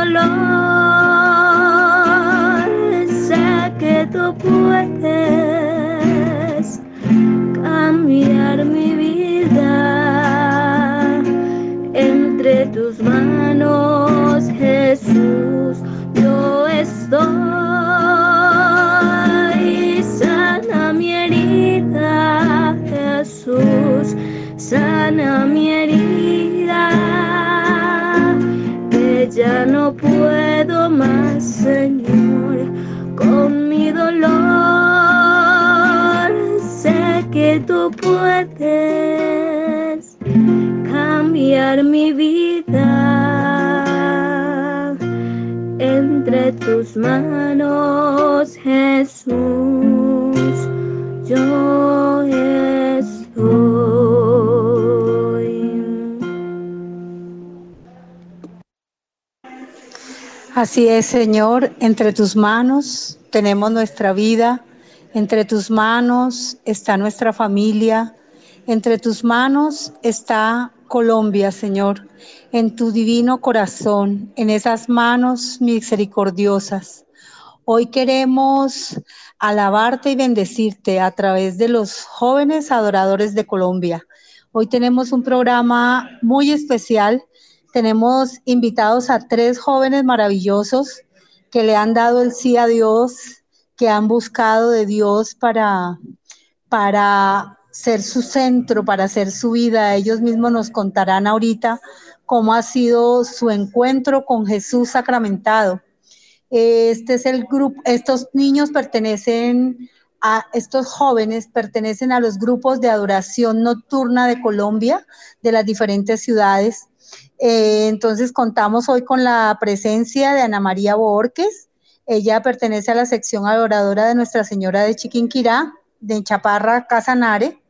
con mi dolor tú puedes cambiar mi vida entre tus manos, Jesús. Yo estoy sana mi herida, Jesús, sana mi herida, más, Señor con mi dolor. Sé que tú puedes cambiar mi vida entre tus manos, Jesús. Yo. Así es, Señor, entre tus manos tenemos nuestra vida, entre tus manos está nuestra familia, entre tus manos está Colombia, Señor, en tu divino corazón, en esas manos misericordiosas. Hoy queremos alabarte y bendecirte a través de los jóvenes adoradores de Colombia. Hoy tenemos un programa muy especial tenemos invitados a tres jóvenes maravillosos que le han dado el sí a Dios, que han buscado de Dios para, para ser su centro, para ser su vida. Ellos mismos nos contarán ahorita cómo ha sido su encuentro con Jesús sacramentado. Este es el grupo, estos niños pertenecen a, estos jóvenes pertenecen a los grupos de adoración nocturna de Colombia, de las diferentes ciudades. Eh, entonces contamos hoy con la presencia de Ana María Borges. Ella pertenece a la sección adoradora de Nuestra Señora de Chiquinquirá, de Chaparra, Casanare,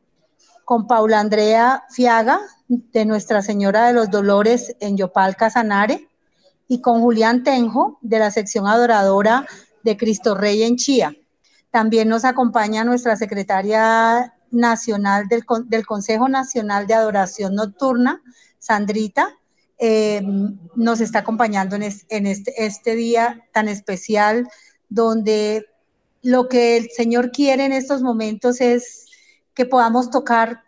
con Paula Andrea Fiaga, de Nuestra Señora de los Dolores en Yopal, Casanare, y con Julián Tenjo, de la sección adoradora de Cristo Rey en Chía. También nos acompaña nuestra secretaria nacional del, del Consejo Nacional de Adoración Nocturna, Sandrita, eh, nos está acompañando en, este, este, día tan especial donde lo que el Señor quiere en estos momentos es que podamos tocar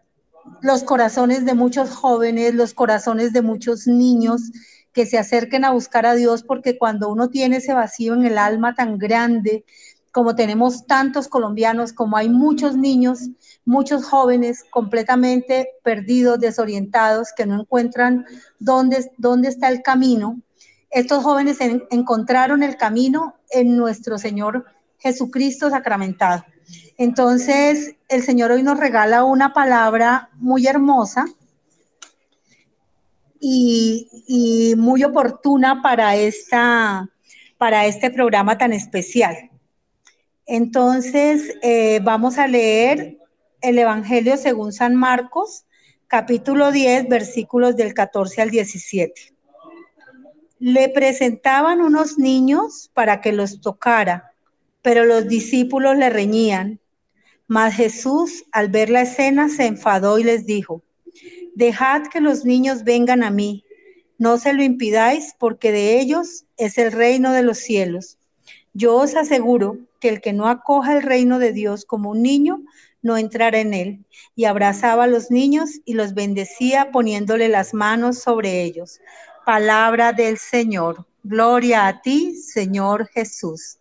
los corazones de muchos jóvenes, los corazones de muchos niños que se acerquen a buscar a Dios, porque cuando uno tiene ese vacío en el alma tan grande, como tenemos tantos colombianos, como hay muchos niños, muchos jóvenes completamente perdidos, desorientados, que no encuentran dónde, dónde está el camino. Estos jóvenes encontraron el camino en nuestro Señor Jesucristo sacramentado. Entonces, el Señor hoy nos regala una palabra muy hermosa y, y muy oportuna para, esta, para este programa tan especial. Entonces, eh, vamos a leer el Evangelio según San Marcos, capítulo 10, versículos del 14 al 17. Le presentaban unos niños para que los tocara, pero los discípulos le reñían. Mas Jesús, al ver la escena, se enfadó y les dijo, Dejad que los niños vengan a mí, no se lo impidáis, porque de ellos es el reino de los cielos. Yo os aseguro que el que no acoja el reino de Dios como un niño, no entrará en él. Y abrazaba a los niños y los bendecía poniéndole las manos sobre ellos. Palabra del Señor. Gloria a ti, Señor Jesús.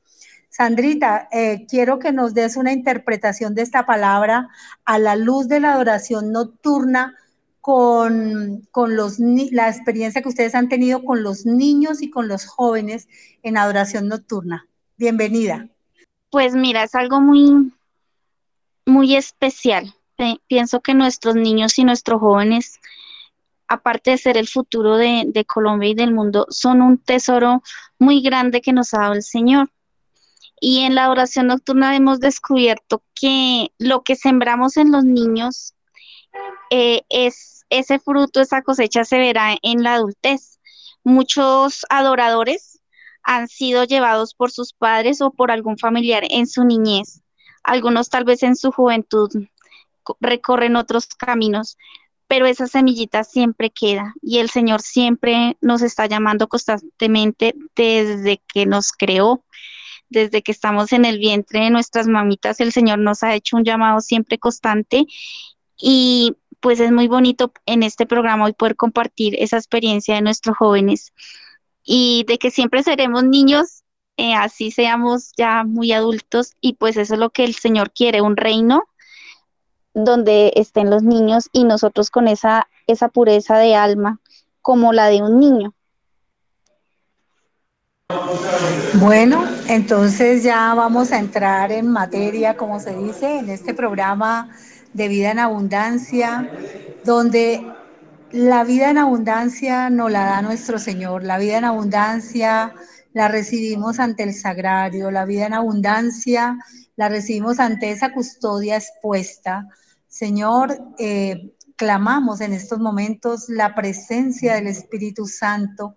Sandrita, eh, quiero que nos des una interpretación de esta palabra a la luz de la adoración nocturna con, con los, la experiencia que ustedes han tenido con los niños y con los jóvenes en adoración nocturna. Bienvenida. Pues mira, es algo muy, muy especial. Pienso que nuestros niños y nuestros jóvenes, aparte de ser el futuro de, Colombia y del mundo, son un tesoro muy grande que nos ha dado el Señor. Y en la oración nocturna hemos descubierto que lo que sembramos en los niños eh, es ese fruto, esa cosecha se verá en la adultez. Muchos adoradores han sido llevados por sus padres o por algún familiar en su niñez. Algunos tal vez en su juventud recorren otros caminos, pero esa semillita siempre queda y el Señor siempre nos está llamando constantemente desde que nos creó, desde que estamos en el vientre de nuestras mamitas, el Señor nos ha hecho un llamado siempre constante y pues es muy bonito en este programa hoy poder compartir esa experiencia de nuestros jóvenes y de que siempre seremos niños, eh, así seamos ya muy adultos y pues eso es lo que el Señor quiere, un reino donde estén los niños y nosotros con esa, esa pureza de alma como la de un niño. Bueno, entonces ya vamos a entrar en materia, como se dice, en este programa de vida en abundancia, donde la vida en abundancia nos la da nuestro Señor, la vida en abundancia la recibimos ante el sagrario, la vida en abundancia la recibimos ante esa custodia expuesta. Señor, eh, clamamos en estos momentos la presencia del Espíritu Santo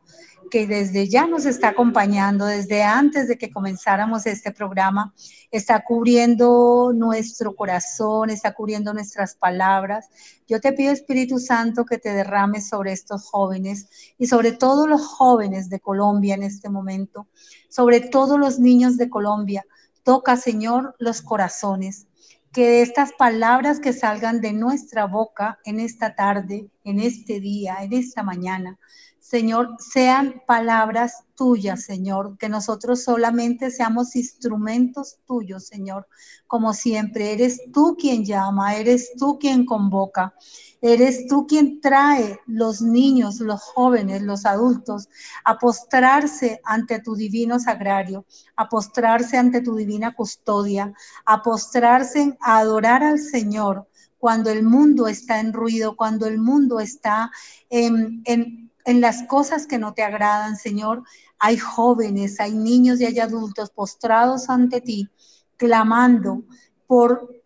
que desde ya nos está acompañando, desde antes de que comenzáramos este programa, está cubriendo nuestro corazón, está cubriendo nuestras palabras. Yo te pido, Espíritu Santo, que te derrames sobre estos jóvenes y sobre todos los jóvenes de Colombia en este momento, sobre todos los niños de Colombia. Toca, Señor, los corazones que estas palabras que salgan de nuestra boca en esta tarde, en este día, en esta mañana, Señor, sean palabras tuyas, Señor, que nosotros solamente seamos instrumentos tuyos, Señor, como siempre. Eres tú quien llama, eres tú quien convoca, eres tú quien trae los niños, los jóvenes, los adultos a postrarse ante tu divino sagrario, a postrarse ante tu divina custodia, a postrarse a adorar al Señor cuando el mundo está en ruido, cuando el mundo está en, en en las cosas que no te agradan, Señor. Hay jóvenes, hay niños y hay adultos postrados ante ti, clamando por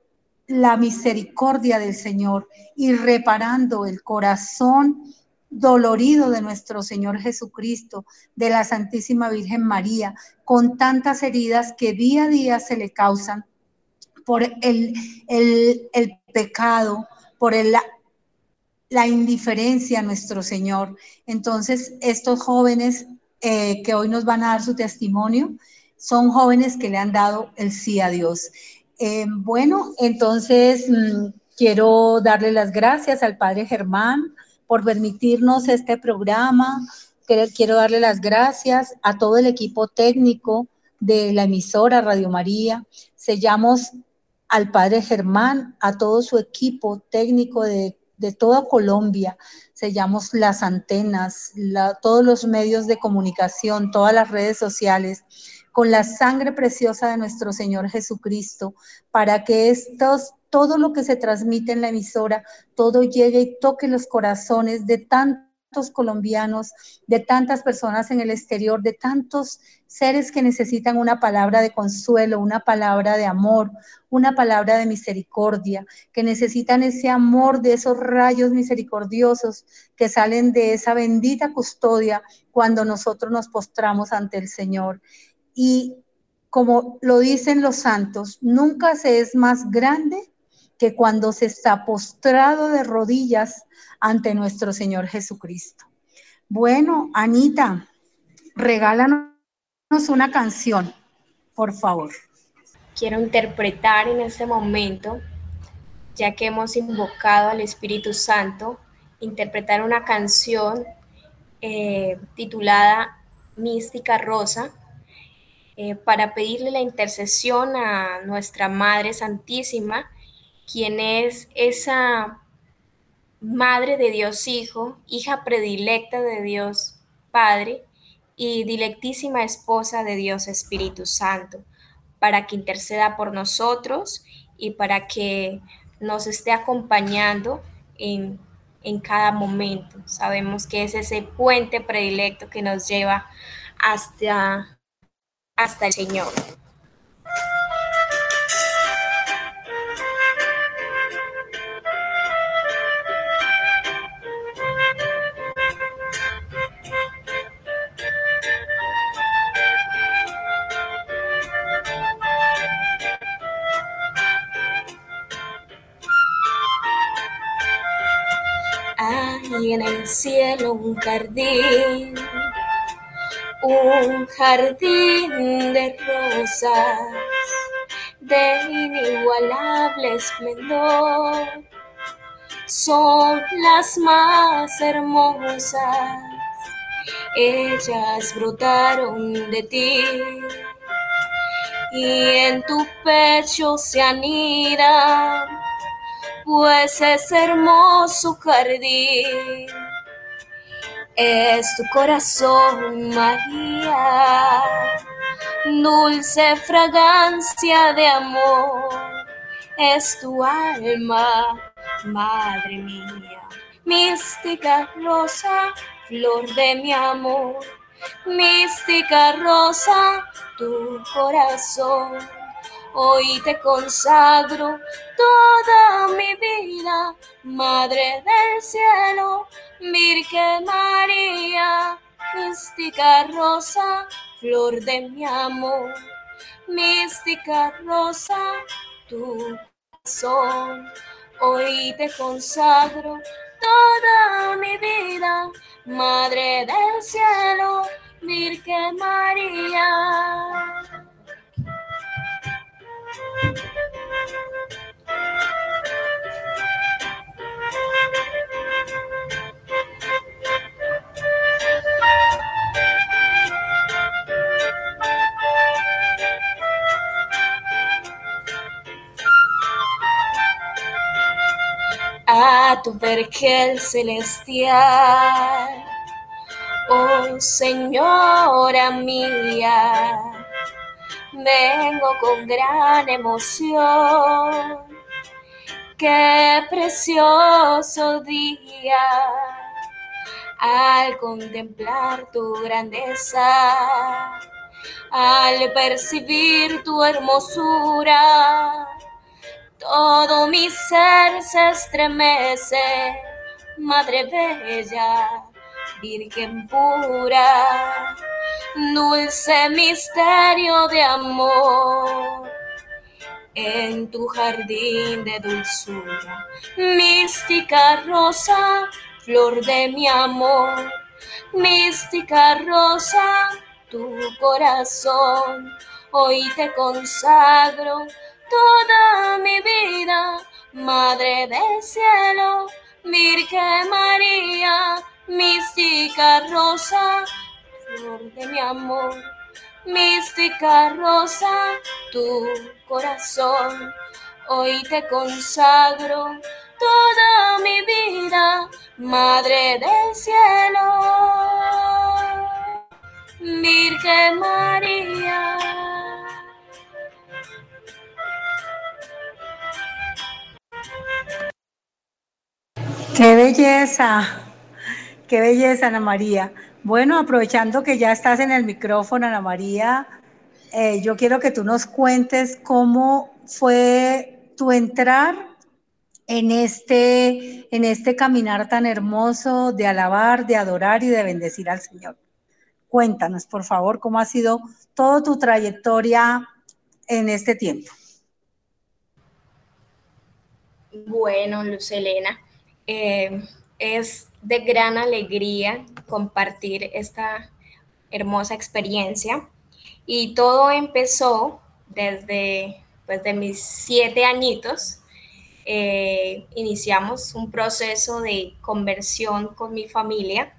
la misericordia del Señor y reparando el corazón dolorido de nuestro Señor Jesucristo, de la Santísima Virgen María, con tantas heridas que día a día se le causan por el, el, el pecado, por el la indiferencia a nuestro Señor. Entonces, estos jóvenes eh, que hoy nos van a dar su testimonio son jóvenes que le han dado el sí a Dios. Eh, bueno, entonces mm, quiero darle las gracias al Padre Germán por permitirnos este programa. Quiero darle las gracias a todo el equipo técnico de la emisora Radio María. Sellamos al Padre Germán, a todo su equipo técnico de de toda Colombia, sellamos las antenas, todos los medios de comunicación, todas las redes sociales, con la sangre preciosa de nuestro Señor Jesucristo, para que estos, todo lo que se transmite en la emisora, todo llegue y toque los corazones de tantos colombianos, de tantas personas en el exterior, de tantos seres que necesitan una palabra de consuelo, una palabra de amor, una palabra de misericordia, que necesitan ese amor de esos rayos misericordiosos que salen de esa bendita custodia cuando nosotros nos postramos ante el Señor. Y como lo dicen los santos, nunca se es más grande que cuando se está postrado de rodillas ante nuestro Señor Jesucristo. Bueno, Anita, regálanos una canción, por favor. Quiero interpretar en este momento, ya que hemos invocado al Espíritu Santo, interpretar una canción eh, titulada Mística Rosa, eh, para pedirle la intercesión a nuestra Madre Santísima, quien es esa Madre de Dios Hijo, hija predilecta de Dios Padre y dilectísima esposa de Dios Espíritu Santo, para que interceda por nosotros y para que nos esté acompañando en, en cada momento. Sabemos que es ese puente predilecto que nos lleva hasta hasta el Señor. Un jardín un jardín de rosas de inigualable esplendor. Son las más hermosas, ellas brotaron de ti y en tu pecho se anidan, pues es hermoso jardín es tu corazón, María, dulce fragancia de amor, es tu alma, Madre mía, mística rosa, flor de mi amor, mística rosa, tu corazón. Hoy te consagro toda mi vida, Madre del cielo, Virgen María, mística rosa, flor de mi amor, mística rosa, tu corazón. Hoy te consagro toda mi vida, Madre del cielo, Virgen María. A tu vergel celestial, oh Señora mía, vengo con gran emoción, qué precioso día al contemplar tu grandeza, al percibir tu hermosura. Todo mi ser se estremece, Madre Bella, Virgen pura, dulce misterio de amor. En tu jardín de dulzura, mística rosa, flor de mi amor, mística rosa, tu corazón, hoy te consagro toda mi vida, Madre del cielo, Virgen María, mística rosa, flor de mi amor, mística rosa, tu corazón, hoy te consagro toda mi vida, Madre del cielo, Virgen María. Qué belleza, qué belleza, Ana María. Bueno, aprovechando que ya estás en el micrófono, Ana María, eh, yo quiero que tú nos cuentes cómo fue tu entrar en este, en este caminar tan hermoso de alabar, de adorar y de bendecir al Señor. Cuéntanos, por favor, cómo ha sido toda tu trayectoria en este tiempo. Bueno, Luz Elena, eh, es de gran alegría compartir esta hermosa experiencia y todo empezó desde pues, de mis siete añitos. Eh, iniciamos un proceso de conversión con mi familia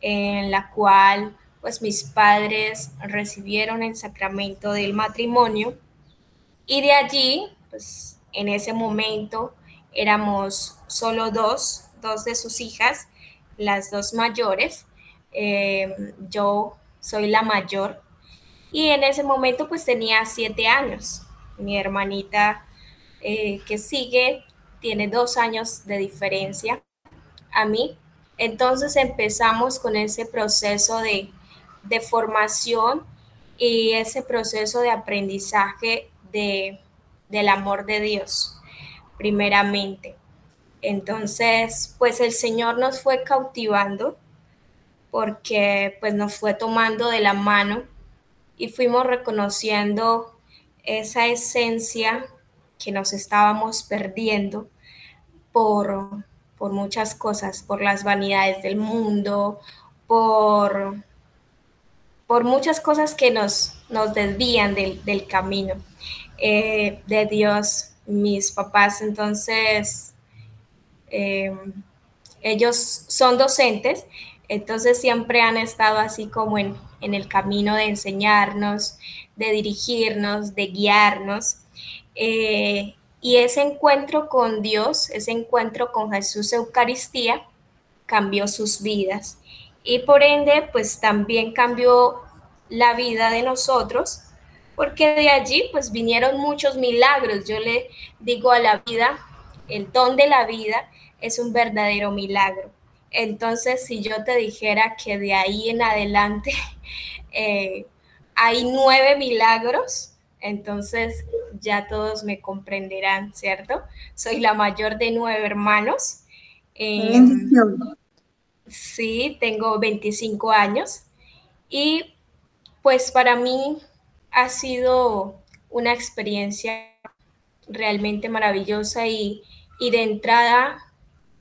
en la cual pues mis padres recibieron el sacramento del matrimonio y de allí pues en ese momento éramos solo dos, dos de sus hijas, las dos mayores. Eh, yo soy la mayor y en ese momento pues tenía siete años. Mi hermanita eh, que sigue tiene dos años de diferencia a mí. Entonces empezamos con ese proceso de, de formación y ese proceso de aprendizaje de, del amor de Dios primeramente. Entonces, pues el Señor nos fue cautivando porque pues nos fue tomando de la mano y fuimos reconociendo esa esencia que nos estábamos perdiendo por, por muchas cosas, por las vanidades del mundo, por, por muchas cosas que nos, nos desvían del, camino eh, de Dios mis papás, entonces eh, ellos son docentes, entonces siempre han estado así como en, el camino de enseñarnos, de dirigirnos, de guiarnos. Eh, y ese encuentro con Dios, ese encuentro con Jesús Eucaristía, cambió sus vidas. Y por ende, pues también cambió la vida de nosotros porque de allí pues vinieron muchos milagros. Yo le digo a la vida, el don de la vida es un verdadero milagro. Entonces, si yo te dijera que de ahí en adelante eh, hay nueve milagros, entonces ya todos me comprenderán, ¿cierto? Soy la mayor de nueve hermanos. Em, sí, tengo 25 años y pues para mí ha sido una experiencia realmente maravillosa y, de entrada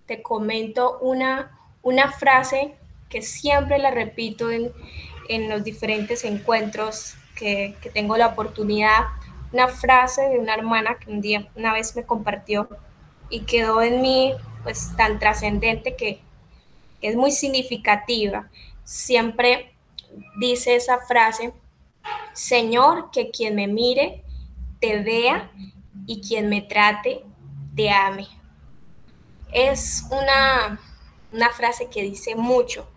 te comento una, una frase que siempre la repito en, los diferentes encuentros que, tengo la oportunidad, una frase de una hermana que un día, una vez me compartió y quedó en mí pues tan trascendente que, que es muy significativa. Siempre dice esa frase, Señor, que quien me mire te vea y quien me trate te ame. Es una, una frase que dice mucho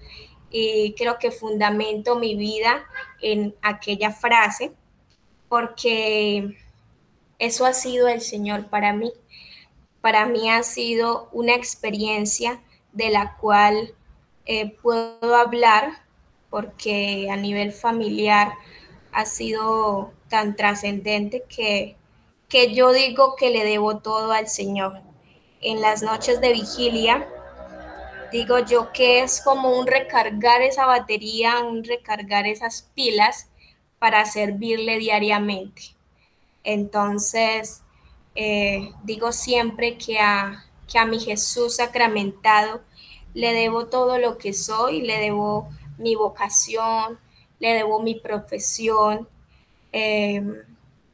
y creo que fundamento mi vida en aquella frase porque eso ha sido el Señor para mí. Para mí ha sido una experiencia de la cual eh, puedo hablar porque a nivel familiar ha sido tan trascendente que, que yo digo que le debo todo al Señor. En las noches de vigilia, digo yo que es como un recargar esa batería, un recargar esas pilas para servirle diariamente. Entonces, eh, digo siempre que a, que a mi Jesús sacramentado le debo todo lo que soy, le debo mi vocación, le debo mi profesión, em,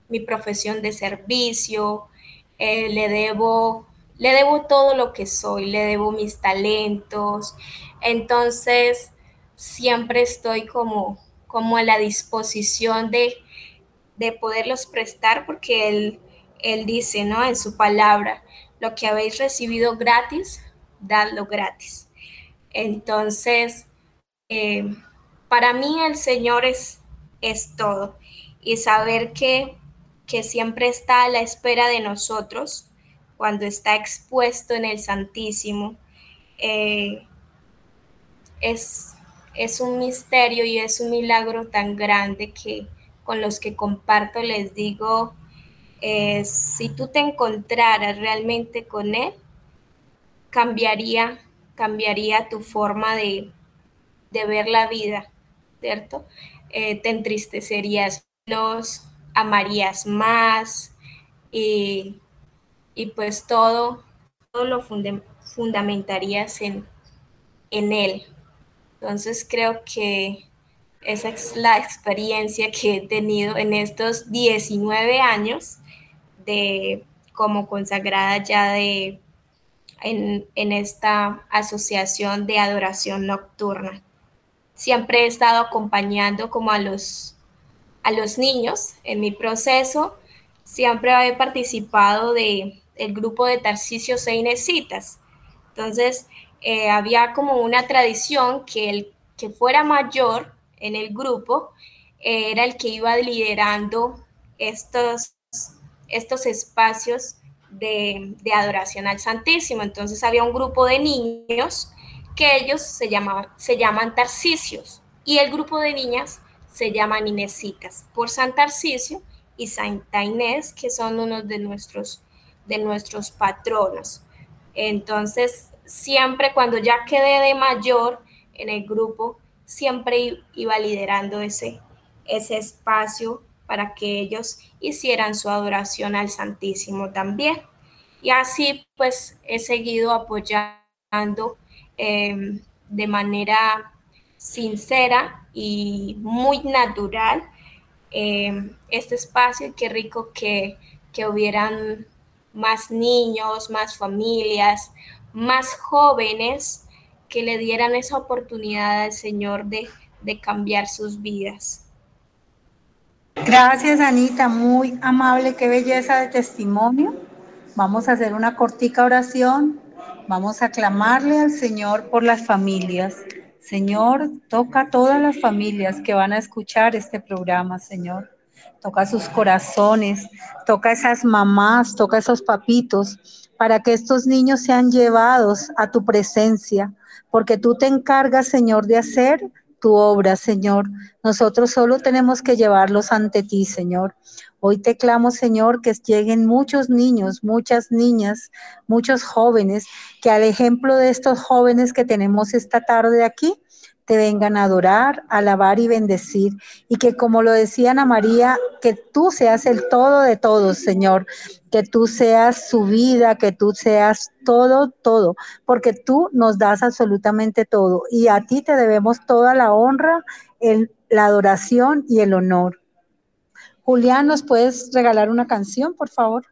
mi profesión de servicio, eh, le, debo, le debo todo lo que soy, le debo mis talentos. Entonces, siempre estoy como, como a la disposición de, de poderlos prestar porque él, él dice, ¿no? En su palabra, lo que habéis recibido gratis, dadlo gratis. Entonces, eh, para mí el Señor es, es todo y saber que, que siempre está a la espera de nosotros cuando está expuesto en el Santísimo, eh, es, es un misterio y es un milagro tan grande que con los que comparto les digo, eh, si tú te encontraras realmente con Él, cambiaría, cambiaría tu forma de, de ver la vida ¿cierto? Eh, te entristecerías menos, amarías más y, pues todo, todo lo fundamentarías en, en él. Entonces creo que esa es la experiencia que he tenido en estos 19 años de como consagrada ya de en, esta asociación de adoración nocturna. Siempre he estado acompañando como a los, a los niños en mi proceso. Siempre he participado de el grupo de Tarcisio Seinecitas. Entonces, eh, había como una tradición que el que fuera mayor en el grupo eh, era el que iba liderando estos, estos espacios de, adoración al Santísimo. Entonces había un grupo de niños que ellos se, llamaban, se llaman Tarcisios y el grupo de niñas se llaman Inesitas por San Tarcisio y Santa Inés, que son unos de nuestros, de nuestros patronos. Entonces, siempre cuando ya quedé de mayor en el grupo, siempre iba liderando ese, ese espacio para que ellos hicieran su adoración al Santísimo también. Y así pues he seguido apoyando em, de manera sincera y muy natural em, este espacio y qué rico que, que hubieran más niños, más familias, más jóvenes que le dieran esa oportunidad al Señor de, de cambiar sus vidas. Gracias, Anita, muy amable, qué belleza de testimonio. Vamos a hacer una cortica oración. Vamos a clamarle al Señor por las familias. Señor, toca todas las familias que van a escuchar este programa, Señor. Toca sus corazones, toca esas mamás, toca esos papitos, para que estos niños sean llevados a tu presencia, porque tú te encargas, Señor, de hacer tu obra, Señor. Nosotros solo tenemos que llevarlos ante ti, Señor. Hoy te clamo, Señor, que lleguen muchos niños, muchas niñas, muchos jóvenes, que al ejemplo de estos jóvenes que tenemos esta tarde aquí, te vengan a adorar, alabar y bendecir. Y que como lo decía Ana María, que tú seas el todo de todos, Señor. Que tú seas su vida, que tú seas todo, todo. Porque tú nos das absolutamente todo. Y a ti te debemos toda la honra, el, la adoración y el honor. Julián, ¿nos puedes regalar una canción, por favor?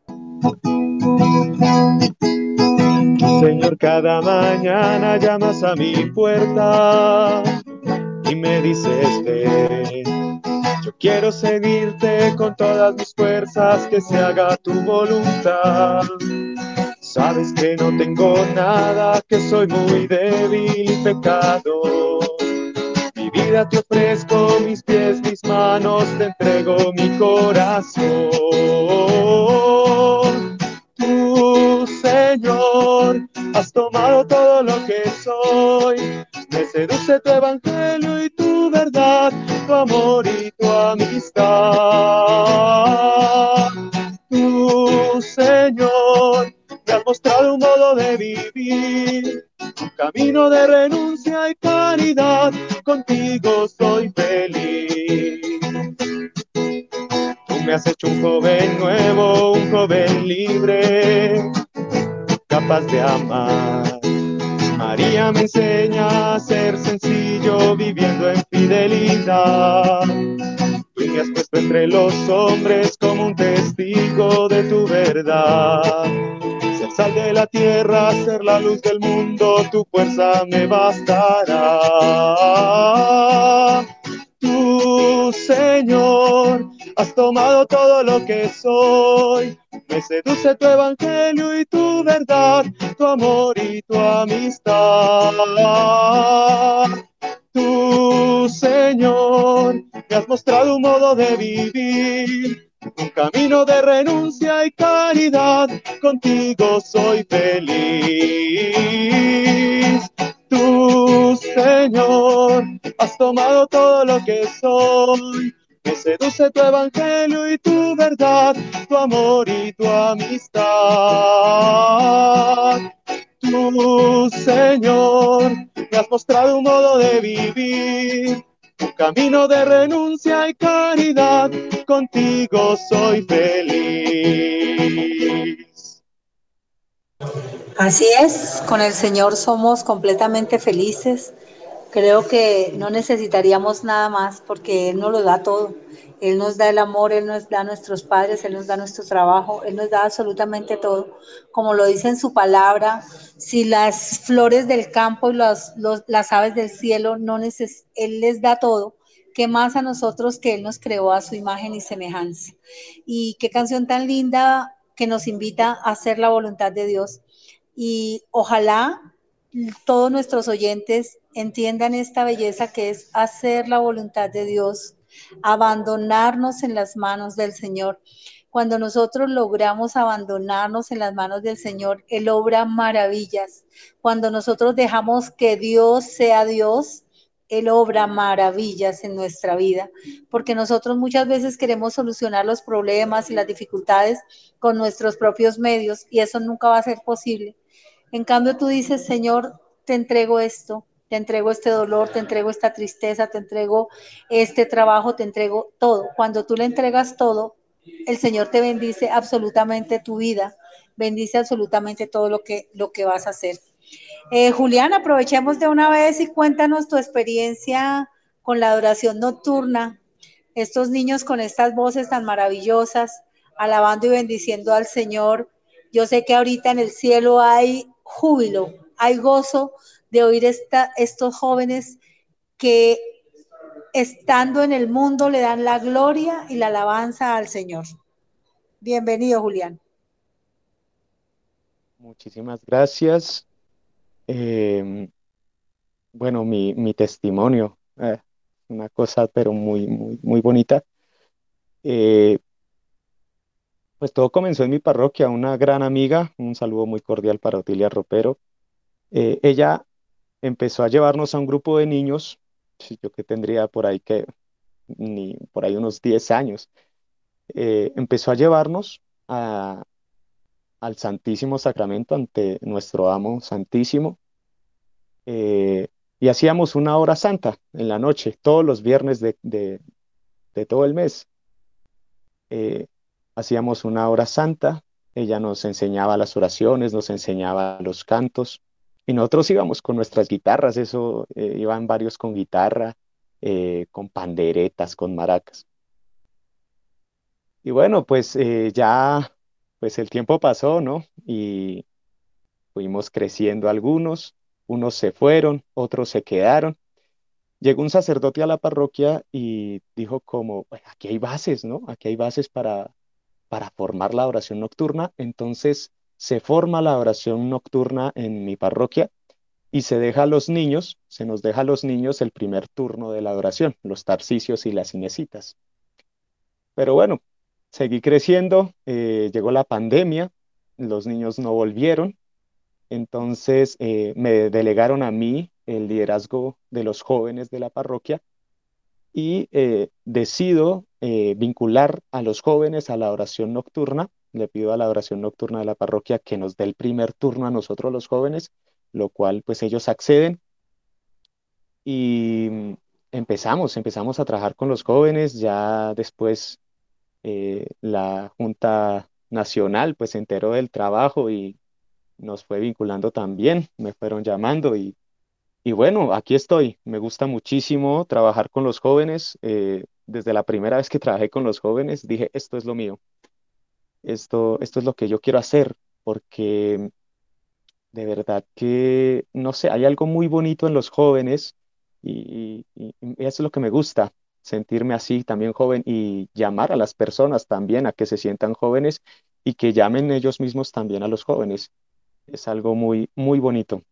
Señor, cada mañana llamas a mi puerta y me dices. Yo quiero seguirte con todas mis fuerzas, que se haga tu voluntad. Sabes que no tengo nada, que soy muy débil y pecado. Mi vida te ofrezco, mis pies, mis manos, te entrego mi corazón. Tú, Señor, has tomado todo lo que soy. Me seduce tu evangelio y tu verdad, tu amor y tu amistad. Tú, Señor, me has mostrado un modo de vivir, un camino de renuncia y caridad. Contigo soy feliz. Has hecho un joven nuevo, un joven libre, capaz de amar. María me enseña a ser sencillo, viviendo en fidelidad. Tú me has puesto entre los hombres como un testigo de tu verdad. Ser sal de la tierra, ser la luz del mundo, tu fuerza me bastará. Tú, Señor, has tomado todo lo que soy. Me seduce tu evangelio y tu verdad, tu amor y tu amistad. Tú, Señor, me has mostrado un modo de vivir, un camino de renuncia y caridad. Contigo soy feliz. Tú, Señor, has tomado todo lo que soy. Me seduce tu evangelio y tu verdad, tu amor y tu amistad. Tú, Señor, me has mostrado un modo de vivir, un camino de renuncia y caridad, contigo soy feliz. Así es, con el Señor somos completamente felices. Creo que no necesitaríamos nada más porque Él nos lo da todo. Él nos da el amor, Él nos da nuestros padres, Él nos da nuestro trabajo, Él nos da absolutamente todo. Como lo dice en su palabra, si las flores del campo y las aves del cielo, no neces Él les da todo, ¿qué más a nosotros que Él nos creó a su imagen y semejanza? Y qué canción tan linda que nos invita a hacer la voluntad de Dios. Y ojalá todos nuestros oyentes entiendan esta belleza que es hacer la voluntad de Dios abandonarnos en las manos del Señor. Cuando nosotros logramos abandonarnos en las manos del Señor, Él obra maravillas. Cuando nosotros dejamos que Dios sea Dios, Él obra maravillas en nuestra vida, porque nosotros muchas veces queremos solucionar los problemas y las dificultades con nuestros propios medios y eso nunca va a ser posible. En cambio, tú dices, Señor, te entrego esto, te entrego este dolor, te entrego esta tristeza, te entrego este trabajo, te entrego todo. Cuando tú le entregas todo, el Señor te bendice absolutamente tu vida, bendice absolutamente todo lo que, lo que vas a hacer. Eh, Julián, aprovechemos de una vez y cuéntanos tu experiencia con la adoración nocturna, estos niños con estas voces tan maravillosas, alabando y bendiciendo al Señor. Yo sé que ahorita en el cielo hay júbilo, hay gozo de oír estos jóvenes que estando en el mundo le dan la gloria y la alabanza al Señor. Bienvenido, Julián. Muchísimas gracias. Em, bueno, mi, testimonio, eh, una cosa pero muy, muy, muy bonita. Eh, pues todo comenzó en mi parroquia, una gran amiga, un saludo muy cordial para Otilia Ropero. Eh, ella empezó a llevarnos a un grupo de niños, yo que tendría por ahí que, ni por ahí unos 10 años, eh, empezó a llevarnos al Santísimo Sacramento ante nuestro amo Santísimo. Eh, y hacíamos una hora santa en la noche, todos los viernes de, todo el mes. Eh, hacíamos una hora santa, ella nos enseñaba las oraciones, nos enseñaba los cantos, y nosotros íbamos con nuestras guitarras, eso, eh, iban varios con guitarra, eh, con panderetas, con maracas. Y bueno, pues eh, ya, pues el tiempo pasó, ¿no? Y fuimos creciendo algunos, unos se fueron, otros se quedaron. Llegó un sacerdote a la parroquia y dijo como, aquí hay bases, ¿no? Aquí hay bases para, para formar la oración nocturna. Entonces, se forma la oración nocturna en mi parroquia y se deja a los niños, se nos deja a los niños el primer turno de la adoración, los tarcicios y las inesitas. Pero bueno, seguí creciendo, eh, llegó la pandemia, los niños no volvieron, entonces eh, me delegaron a mí el liderazgo de los jóvenes de la parroquia y eh, decido vincular a los jóvenes a la oración nocturna le pido a la oración nocturna de la parroquia que nos dé el primer turno a nosotros los jóvenes, lo cual pues ellos acceden. Y mm, empezamos, empezamos a trabajar con los jóvenes, ya después eh, la Junta Nacional pues se enteró del trabajo y nos fue vinculando también, me fueron llamando y, y bueno, aquí estoy, me gusta muchísimo trabajar con los jóvenes, eh, desde la primera vez que trabajé con los jóvenes dije, esto es lo mío, esto, esto es lo que yo quiero hacer, porque de verdad que, no sé, hay algo muy bonito en los jóvenes y, es lo que me gusta, sentirme así también joven y llamar a las personas también a que se sientan jóvenes y que llamen ellos mismos también a los jóvenes. Es algo muy, muy bonito.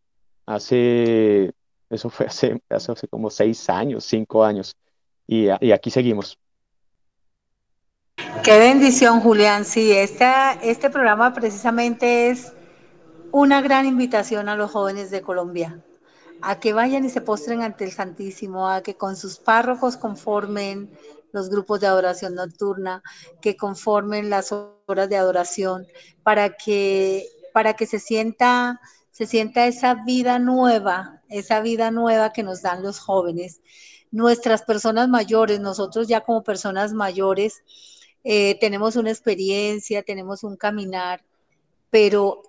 Hace, eso fue hace, hace, como seis años, cinco años, y, y aquí seguimos. Qué bendición, Julián. Sí, esta, este programa precisamente es una gran invitación a los jóvenes de Colombia, a que vayan y se postren ante el Santísimo, a que con sus párrocos conformen los grupos de adoración nocturna, que conformen las horas de adoración, para que, para que se sienta, se sienta esa vida nueva, esa vida nueva que nos dan los jóvenes nuestras personas mayores, nosotros ya como personas mayores, eh, tenemos una experiencia, tenemos un caminar, pero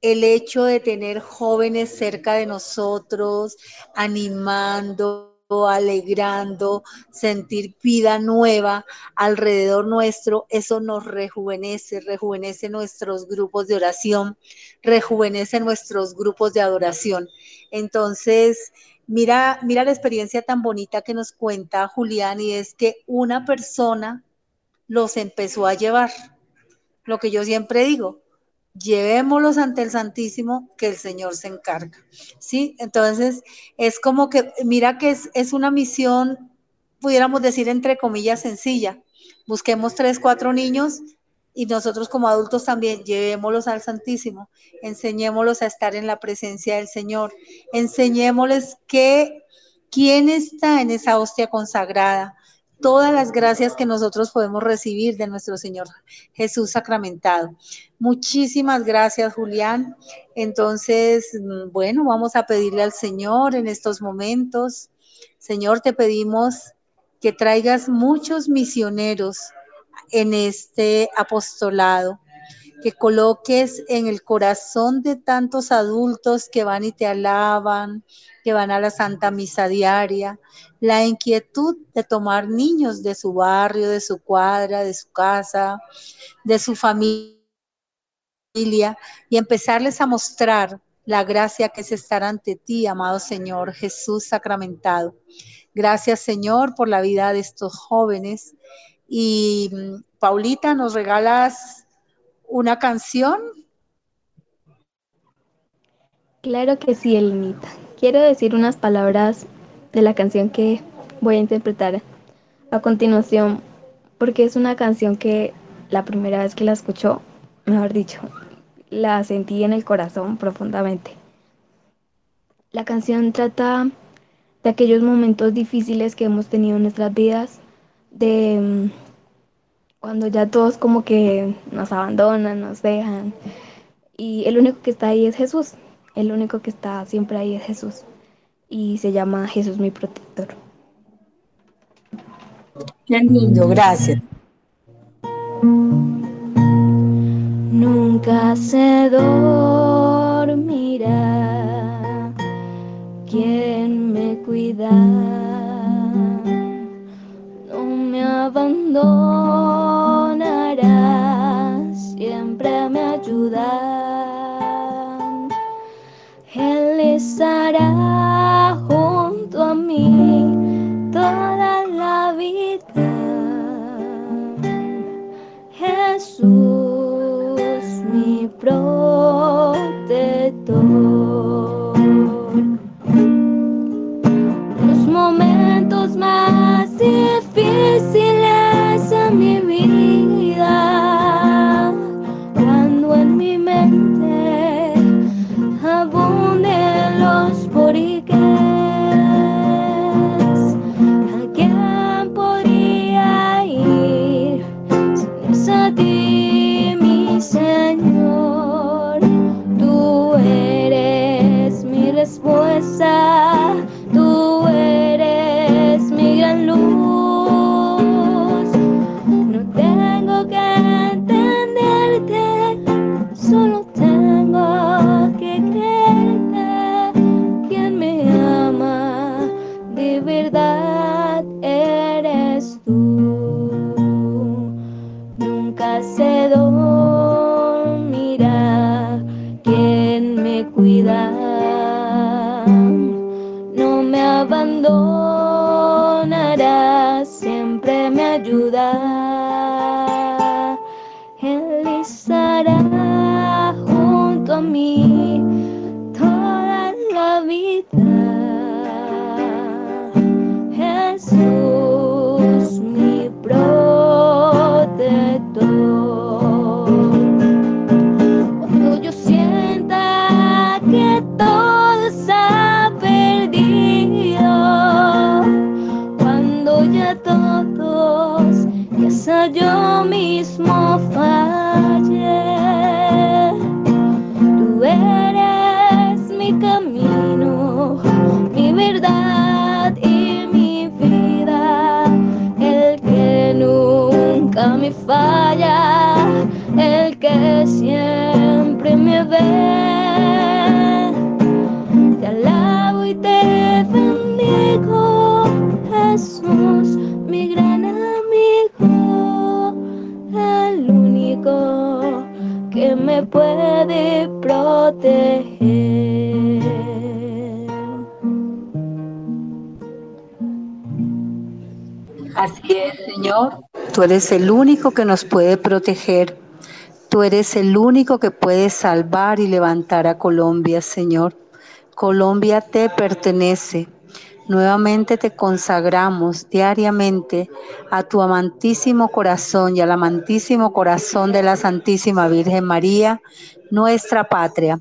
el hecho de tener jóvenes cerca de nosotros, animando, alegrando, sentir vida nueva alrededor nuestro, eso nos rejuvenece, rejuvenece nuestros grupos de oración, rejuvenece nuestros grupos de adoración. Entonces, mira, mira la experiencia tan bonita que nos cuenta Julián y es que una persona los empezó a llevar. Lo que yo siempre digo, llevémoslos ante el Santísimo, que el Señor se encarga. ¿Sí? Entonces, es como que, mira que es, es una misión, pudiéramos decir, entre comillas, sencilla. Busquemos tres, cuatro niños y nosotros como adultos también llevémoslos al Santísimo, enseñémoslos a estar en la presencia del Señor, enseñémosles que quién está en esa hostia consagrada, todas las gracias que nosotros podemos recibir de nuestro Señor Jesús sacramentado. Muchísimas gracias, Julián. Entonces, bueno, vamos a pedirle al Señor en estos momentos. Señor, te pedimos que traigas muchos misioneros en este apostolado que coloques en el corazón de tantos adultos que van y te alaban, que van a la Santa Misa diaria, la inquietud de tomar niños de su barrio, de su cuadra, de su casa, de su familia y empezarles a mostrar la gracia que es estar ante ti, amado Señor Jesús sacramentado. Gracias, Señor, por la vida de estos jóvenes. Y Paulita, ¿nos regalas una canción? Claro que sí, Elenita. Quiero decir unas palabras de la canción que voy a interpretar a continuación, porque es una canción que la primera vez que la escuchó, mejor dicho, la sentí en el corazón profundamente. La canción trata de aquellos momentos difíciles que hemos tenido en nuestras vidas, de cuando ya todos como que nos abandonan, nos dejan. Y el único que está ahí es Jesús. El único que está siempre ahí es Jesús. Y se llama Jesús mi protector. Qué lindo, gracias. Nunca se dormirá quien me cuida, no me abandona Él estará junto a mí toda la vida. Jesús, mi protector. Los momentos más difíciles Así es, Señor. Tú eres el único que nos puede proteger. Tú eres el único que puede salvar y levantar a Colombia, Señor. Colombia te pertenece. Nuevamente te consagramos diariamente a tu amantísimo corazón y al amantísimo corazón de la Santísima Virgen María, nuestra patria.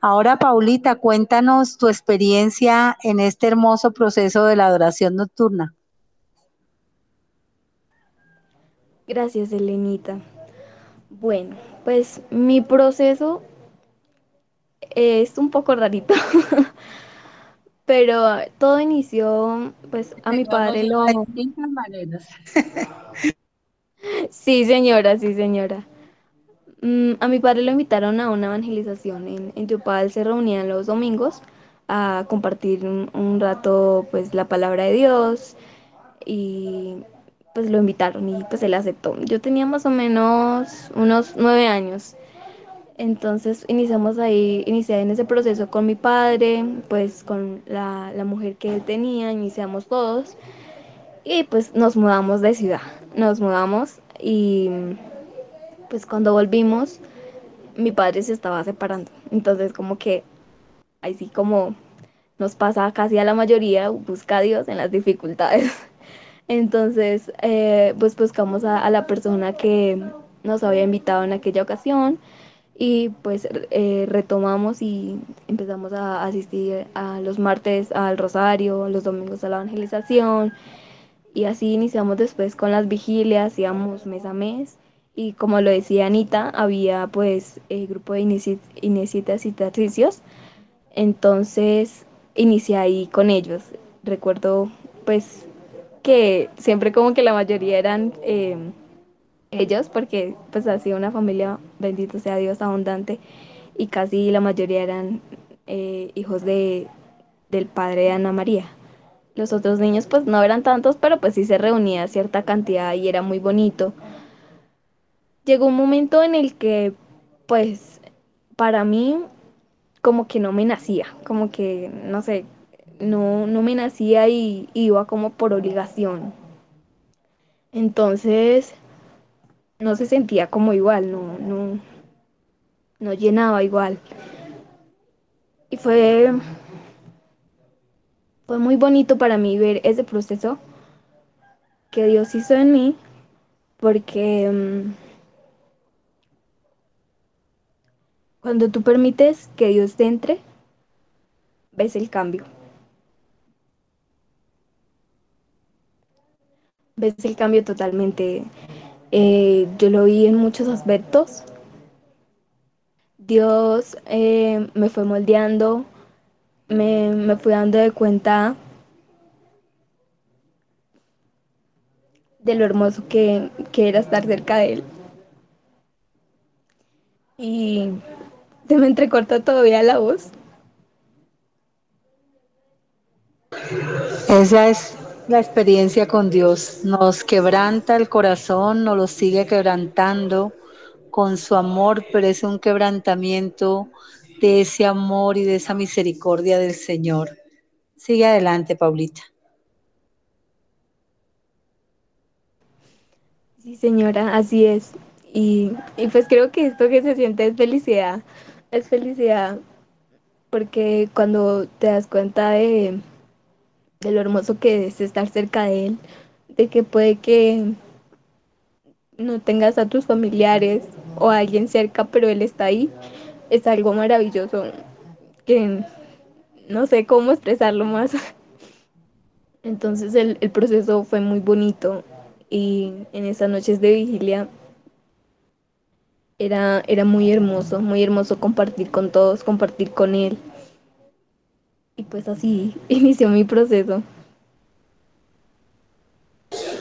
Ahora, Paulita, cuéntanos tu experiencia en este hermoso proceso de la adoración nocturna. Gracias, Elenita. Bueno, pues mi proceso es un poco rarito, pero todo inició, pues a mi padre lo... Sí, señora, sí, señora. Mm, a mi padre lo invitaron a una evangelización en, en Yopal, se reunían los domingos a compartir un, un rato, pues, la palabra de Dios y pues lo invitaron y pues él aceptó. Yo tenía más o menos unos nueve años. Entonces iniciamos ahí, inicié en ese proceso con mi padre, pues con la, la mujer que él tenía, iniciamos todos y pues nos mudamos de ciudad, nos mudamos y pues cuando volvimos mi padre se estaba separando, entonces como que ahí sí como nos pasa casi a la mayoría, busca a Dios en las dificultades. Entonces, eh, pues buscamos a, la persona que nos había invitado en aquella ocasión y pues eh, retomamos y empezamos a asistir a los martes al rosario, los domingos a la evangelización y así iniciamos después con las vigilias, íbamos mes a mes y como lo decía Anita, había pues el grupo de Inesitas y Tatricios, entonces inicié ahí con ellos. Recuerdo pues que siempre como que la mayoría eran eh, ellos, porque pues ha sido una familia, bendito sea Dios, abundante, y casi la mayoría eran eh, hijos de, del padre de Ana María. Los otros niños pues no eran tantos, pero pues sí se reunía cierta cantidad y era muy bonito. Llegó un momento en el que pues para mí como que no me nacía, como que no sé, no, no me nacía y iba como por obligación. Entonces, no se sentía como igual, no, no, no llenaba igual. Y fue, fue muy bonito para mí ver ese proceso que Dios hizo en mí, porque um, cuando tú permites que Dios te entre, ves el cambio. Ves el cambio totalmente. Eh, yo lo vi en muchos aspectos. Dios eh, me fue moldeando, me, me fui dando de cuenta de lo hermoso que, que era estar cerca de Él. Y se me entrecorta todavía la voz. Esa es la experiencia con Dios. Nos quebranta el corazón, nos lo sigue quebrantando con su amor, pero es un quebrantamiento de ese amor y de esa misericordia del Señor. Sigue adelante, Paulita. Sí, señora, así es. Y, y pues creo que esto que se siente es felicidad. Es felicidad porque cuando te das cuenta de de lo hermoso que es estar cerca de él, de que puede que no tengas a tus familiares o a alguien cerca, pero él está ahí, es algo maravilloso que no sé cómo expresarlo más. Entonces el, el proceso fue muy bonito y en esas noches de vigilia era, era muy hermoso, muy hermoso compartir con todos, compartir con él. Y pues así inició mi proceso.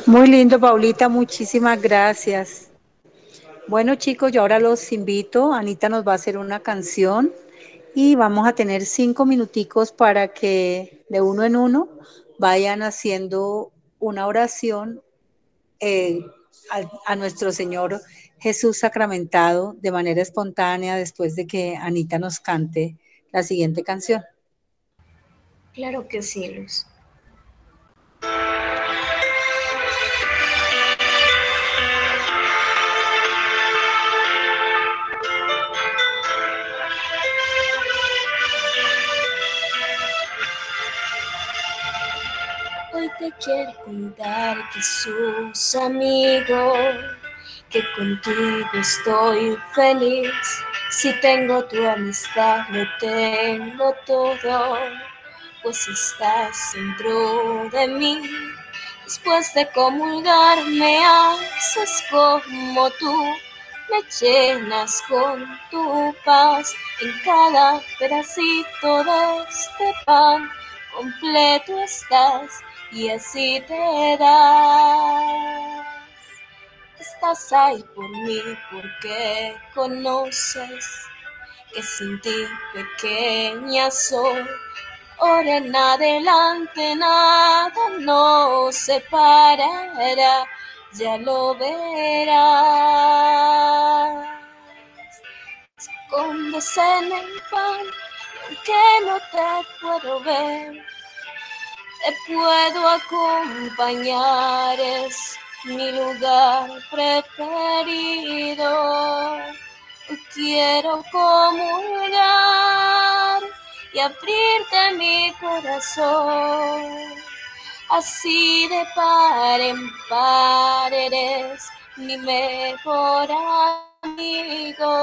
Muy lindo, Paulita, muchísimas gracias. Bueno chicos, yo ahora los invito, Anita nos va a hacer una canción y vamos a tener cinco minuticos para que de uno en uno vayan haciendo una oración eh, a, a nuestro Señor Jesús sacramentado de manera espontánea después de que Anita nos cante la siguiente canción. Claro que sí, Luz. Hoy te quiero contar que sos amigo, que contigo estoy feliz. Si tengo tu amistad, lo tengo todo, pues estás dentro de mí. Después de comulgar me haces como tú, me llenas con tu paz en cada pedacito de este pan. Completo estás y así te das. Estás ahí por mí porque conoces que sin ti pequeña soy. Ahora en adelante nada nos separará, ya lo verás. Escondes en el pan, aunque no te puedo ver, te puedo acompañar, es mi lugar preferido. Quiero comulgar y abrirte mi corazón. Así de par en par eres mi mejor amigo.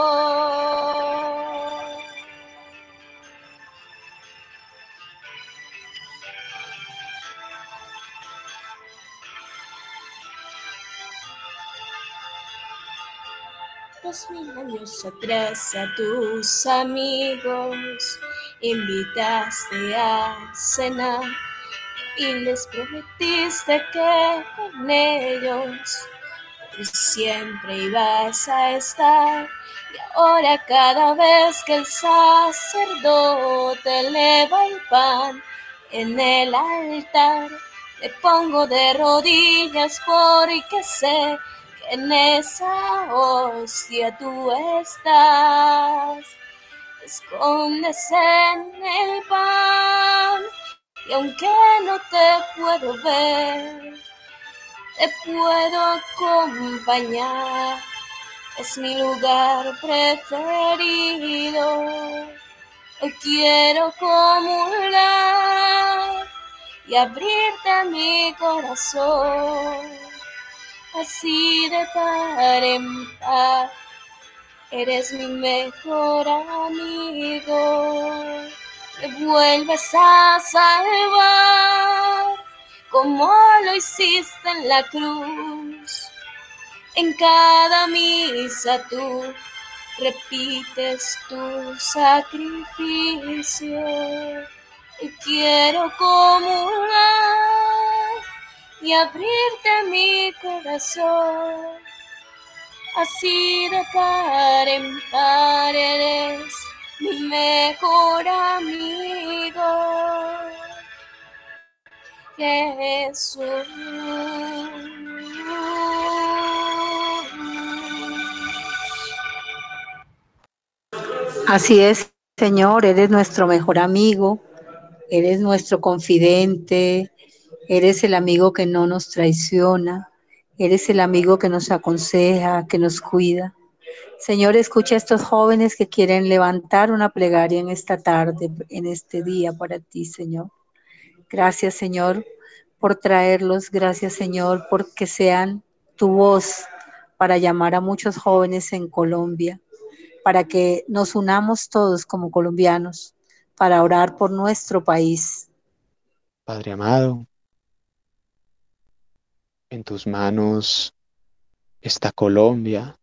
Dos mil años atrás a tus amigos invitaste a cenar y les prometiste que con ellos siempre ibas a estar. Y ahora cada vez que el sacerdote eleva el pan en el altar, me pongo de rodillas porque sé que en esa hostia tú estás. Escondes en el pan y aunque no te puedo ver, te puedo acompañar. Es mi lugar preferido. Hoy quiero comulgar y abrirte mi corazón. Así de par en par, eres mi mejor amigo. Me vuelves a salvar como lo hiciste en la cruz. En cada misa tú repites tu sacrificio. Y quiero comulgar y abrirte mi corazón. Así de par en par eres mi mejor amigo. Jesús. Así es, Señor, eres nuestro mejor amigo, eres nuestro confidente, eres el amigo que no nos traiciona, eres el amigo que nos aconseja, que nos cuida. Señor, escucha a estos jóvenes que quieren levantar una plegaria en esta tarde, en este día para ti, Señor. Gracias, Señor, por traerlos. Gracias, Señor, porque sean tu voz para llamar a muchos jóvenes en Colombia, para que nos unamos todos como colombianos para orar por nuestro país. Padre amado, en tus manos está Colombia,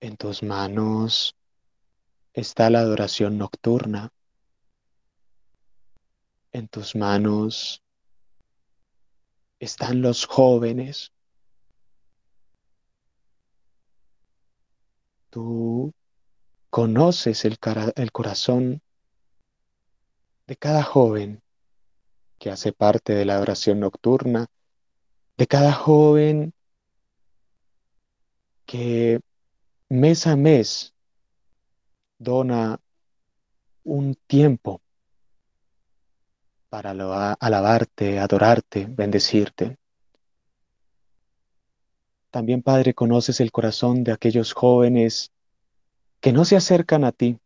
en tus manos está la adoración nocturna, en tus manos están los jóvenes. Tú conoces el, el corazón de cada joven que hace parte de la oración nocturna, de cada joven que mes a mes dona un tiempo para alabarte, adorarte, bendecirte. También, Padre, conoces el corazón de aquellos jóvenes que no se acercan a ti.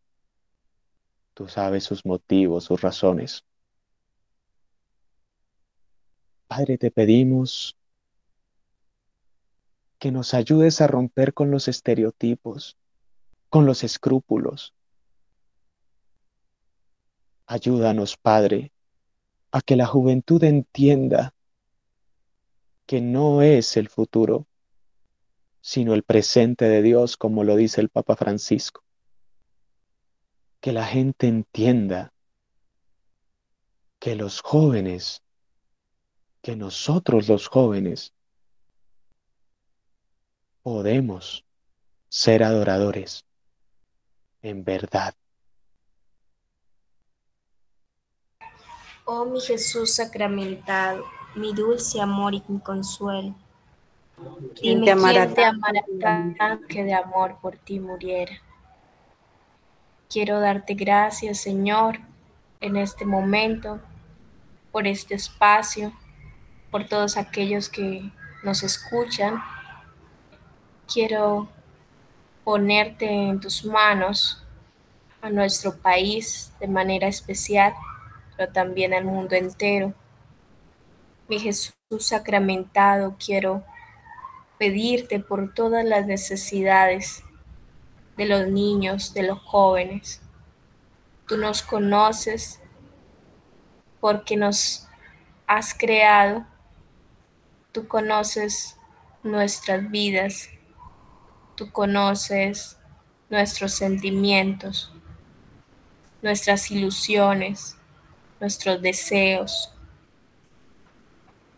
Tú sabes sus motivos, sus razones. Padre, te pedimos que nos ayudes a romper con los estereotipos, con los escrúpulos. Ayúdanos, Padre, a que la juventud entienda que no es el futuro, sino el presente de Dios, como lo dice el Papa Francisco. Que la gente entienda que los jóvenes, que nosotros los jóvenes, podemos ser adoradores en verdad. Oh mi Jesús sacramentado, mi dulce amor y mi consuelo. Dime quién te amará tanto que de amor por ti muriera. Quiero darte gracias, Señor, en este momento, por este espacio, por todos aquellos que nos escuchan quiero ponerte en tus manos a nuestro país de manera especial, pero también al mundo entero. Mi Jesús sacramentado, quiero pedirte por todas las necesidades de los niños, de los jóvenes. Tú nos conoces porque nos has creado. Tú conoces nuestras vidas Tú conoces nuestros sentimientos, nuestras ilusiones, nuestros deseos.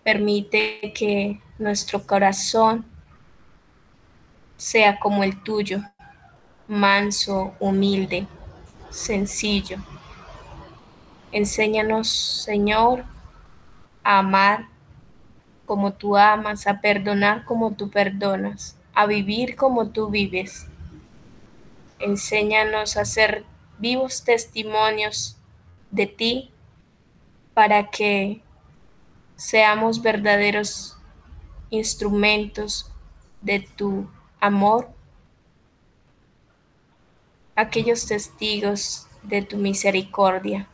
Permite que nuestro corazón sea como el tuyo, manso, humilde, sencillo. Enséñanos, Señor, a amar como tú amas, a perdonar como tú perdonas a vivir como tú vives. Enséñanos a ser vivos testimonios de ti para que seamos verdaderos instrumentos de tu amor, aquellos testigos de tu misericordia,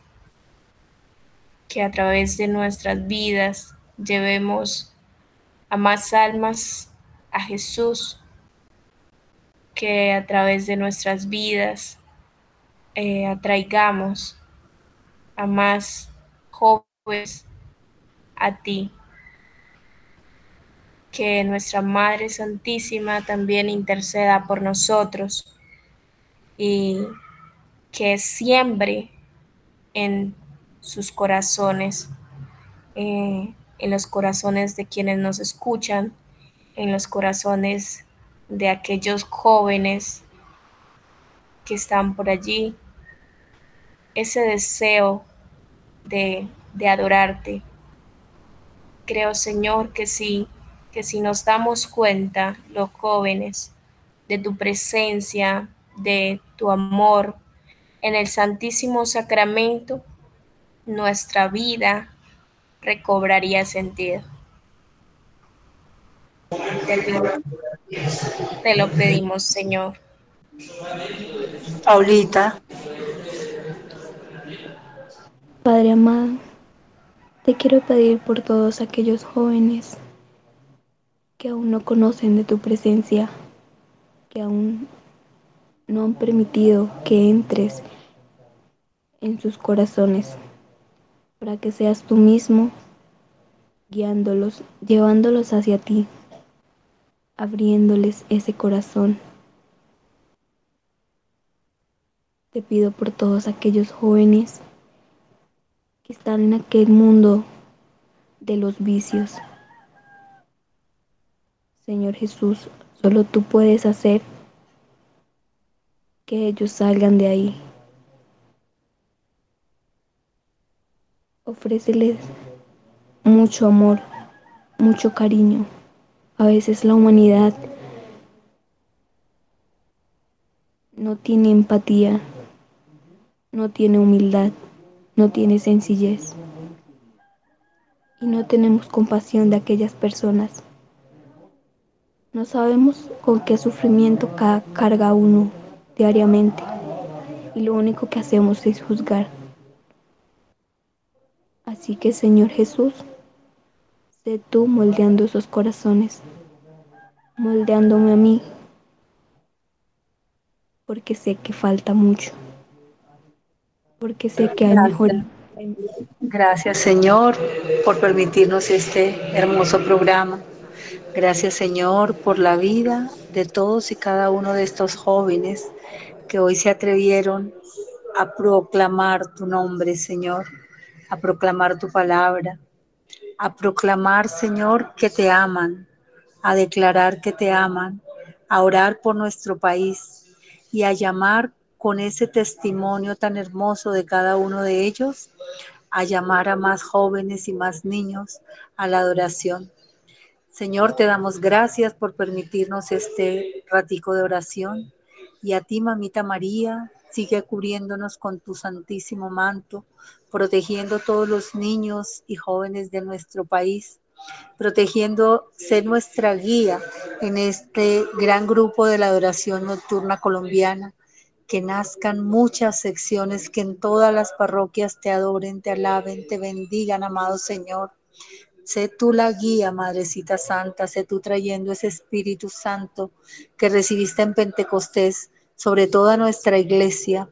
que a través de nuestras vidas llevemos a más almas a Jesús, que a través de nuestras vidas eh, atraigamos a más jóvenes a ti. Que nuestra Madre Santísima también interceda por nosotros y que siembre en sus corazones, eh, en los corazones de quienes nos escuchan, en los corazones de aquellos jóvenes que están por allí, ese deseo de, de adorarte. Creo, Señor, que sí, que si nos damos cuenta, los jóvenes, de tu presencia, de tu amor en el Santísimo Sacramento, nuestra vida recobraría sentido. Te lo pedimos, Señor. Paulita. Padre amado, te quiero pedir por todos aquellos jóvenes que aún no conocen de tu presencia, que aún no han permitido que entres en sus corazones, para que seas tú mismo guiándolos, llevándolos hacia ti abriéndoles ese corazón. Te pido por todos aquellos jóvenes que están en aquel mundo de los vicios. Señor Jesús, solo tú puedes hacer que ellos salgan de ahí. Ofréceles mucho amor, mucho cariño. A veces la humanidad no tiene empatía, no tiene humildad, no tiene sencillez. Y no tenemos compasión de aquellas personas. No sabemos con qué sufrimiento carga uno diariamente. Y lo único que hacemos es juzgar. Así que Señor Jesús, sé tú moldeando esos corazones, moldeándome a mí, porque sé que falta mucho, porque sé que hay mejor. Gracias Señor por permitirnos este hermoso programa. Gracias Señor por la vida de todos y cada uno de estos jóvenes que hoy se atrevieron a proclamar tu nombre, Señor a proclamar tu palabra, a proclamar, Señor, que te aman, a declarar que te aman, a orar por nuestro país y a llamar con ese testimonio tan hermoso de cada uno de ellos, a llamar a más jóvenes y más niños a la adoración. Señor, te damos gracias por permitirnos este ratico de oración y a ti, mamita María, sigue cubriéndonos con tu santísimo manto protegiendo todos los niños y jóvenes de nuestro país, protegiendo, ser nuestra guía en este gran grupo de la adoración nocturna colombiana, que nazcan muchas secciones, que en todas las parroquias te adoren, te alaben, te bendigan, amado Señor. Sé tú la guía, Madrecita Santa, sé tú trayendo ese Espíritu Santo que recibiste en Pentecostés sobre toda nuestra iglesia,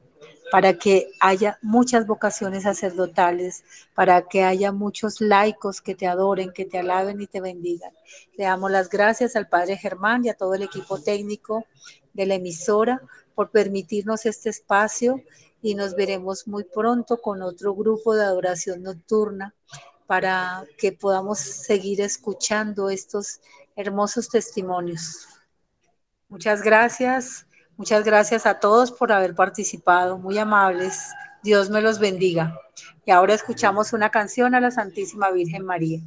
para que haya muchas vocaciones sacerdotales, para que haya muchos laicos que te adoren, que te alaben y te bendigan. Le damos las gracias al Padre Germán y a todo el equipo técnico de la emisora por permitirnos este espacio y nos veremos muy pronto con otro grupo de adoración nocturna para que podamos seguir escuchando estos hermosos testimonios. Muchas gracias. Muchas gracias a todos por haber participado, muy amables. Dios me los bendiga. Y ahora escuchamos una canción a la Santísima Virgen María.